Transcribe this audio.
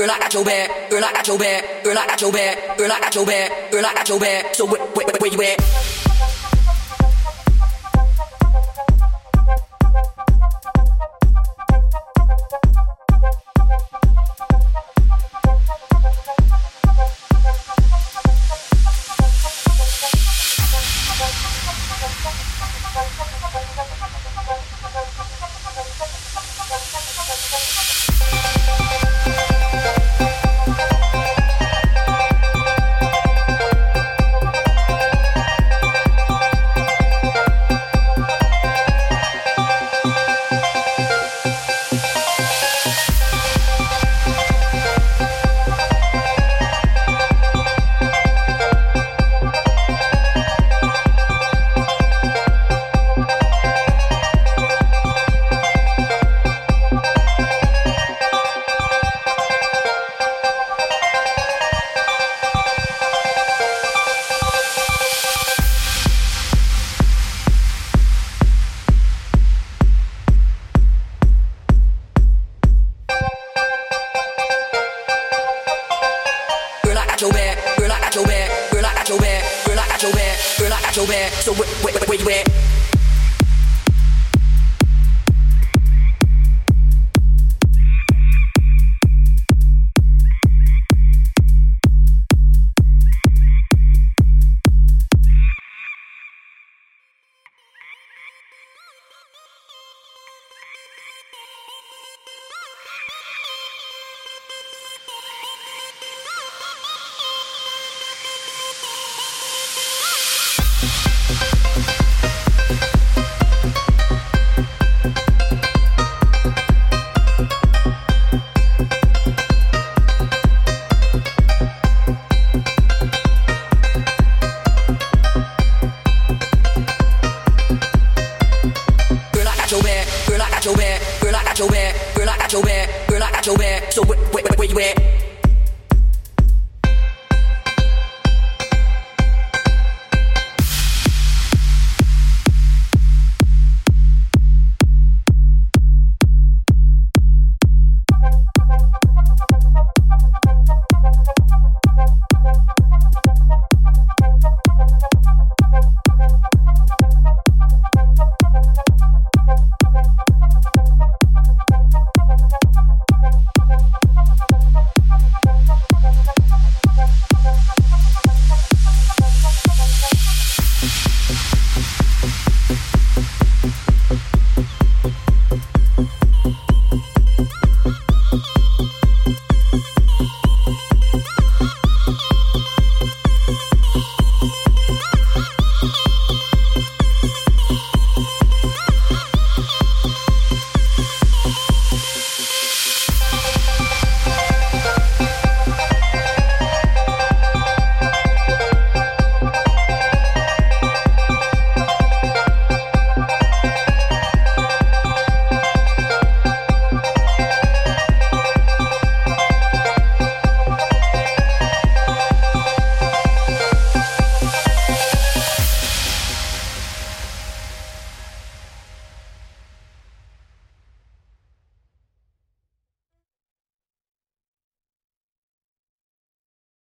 Girl, I got your back. Girl, I got your back. Girl, I got your back. Girl, I got your back. Girl, I got your back. So where, where, where you at? Got your back, girl, I got your back, girl, I got your back, girl, I got your back, girl, I got your back. So where, where, where you your back, girl, I got your back, girl, I got your back, girl, I got your back. So where, where, where you at?